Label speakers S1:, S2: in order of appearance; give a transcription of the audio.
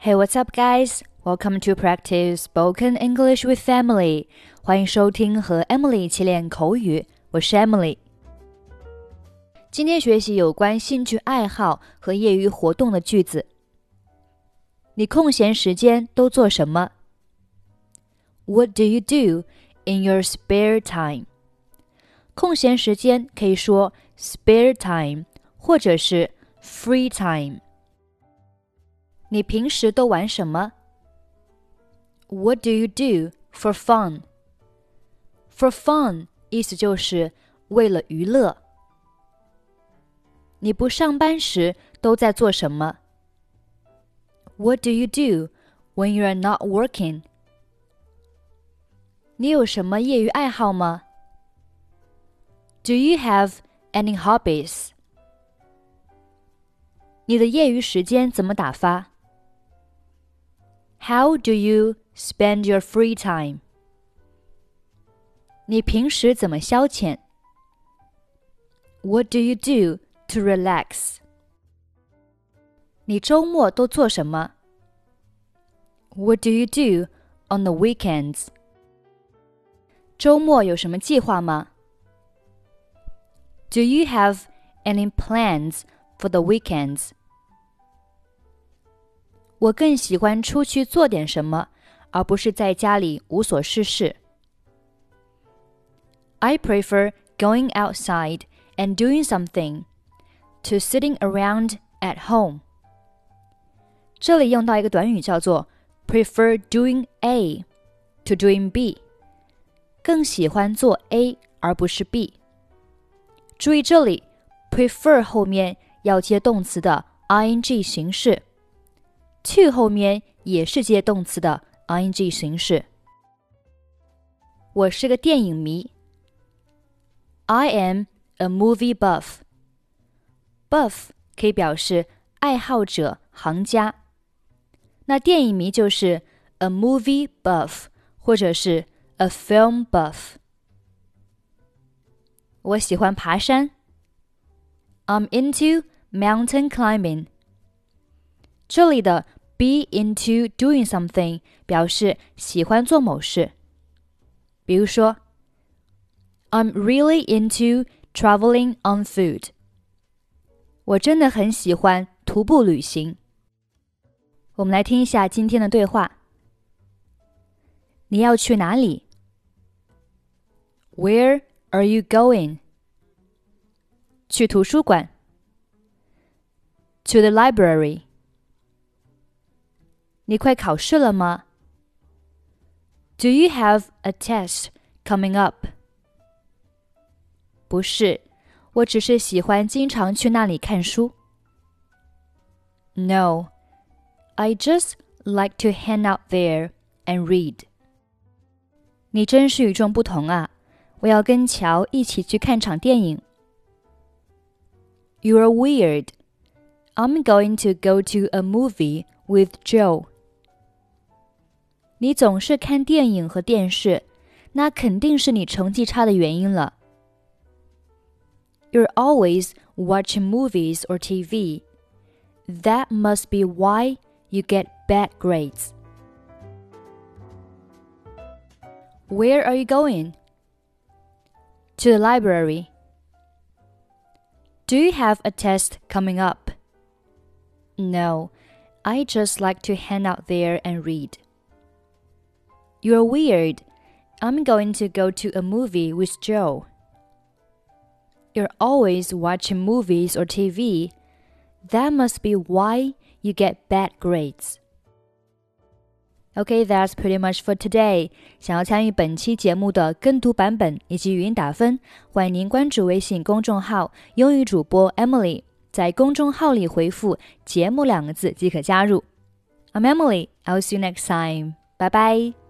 S1: Hey, what's up, guys? Welcome to practice spoken English with Emily. 欢迎收听和 Emily 一起练口语，我是 Emily。今天学习有关兴趣爱好和业余活动的句子。你空闲时间都做什么？What do you do in your spare time？空闲时间可以说 spare time，或者是 free time。 你平时都玩什么？What do you do for fun? For fun 意思就是为了娱乐。你不上班时都在做什么？What do you do when you are not working? 你有什么业余爱好吗？Do you have any hobbies? 你的业余时间怎么打发 ？how do you spend your free time? 你平时怎么消遣？What do you do to relax? 你周末都做什么？What do you do on the weekends? 周末有什么计划吗？Do you have any plans for the weekends? 我更喜欢出去做点什么，而不是在家里无所事事。I prefer going outside and doing something to sitting around at home。这里用到一个短语叫做 prefer doing A to doing B，更喜欢做 A 而不是 B。注意这里 prefer 后面要接动词的 ing 形式。to 后面也是接动词的 ing 形式。我是个电影迷。I am a movie buff. Buff 可以表示爱好者、行家。那电影迷就是 a movie buff，或者是 a film buff。我喜欢爬山。I'm into mountain climbing. 这里的 be into doing something 表示喜欢做某事。比如说，I'm really into traveling on foot。我真的很喜欢徒步旅行。我们来听一下今天的对话。你要去哪里？Where are you going？去图书馆。To the library。 你快考试了吗？Do you have a test coming up？不是，我只是喜欢经常去那里看书。No, I just like to hang out there and read. 你真是与众不同啊！我要跟乔一起去看场电影。You're weird. I'm going to go to a movie with Joe. 你总是看电影和电视，那肯定是你成绩差的原因了。You're always watching movies or TV. That must be why you get bad grades. Where are you going? To the library. Do you have a test coming up? No, I just like to hang out there and read. You're weird. I'm going to go to a movie with Joe. You're always watching movies or TV. That must be why you get bad grades. Okay, that's pretty much for today. 想要参与本期节目的跟读版本以及语音打分，欢迎您关注微信公众号“英语主播 Emily”。在公众号里回复“节目”两个字即可加入。I'm Emily. I'll see you next time. Bye bye.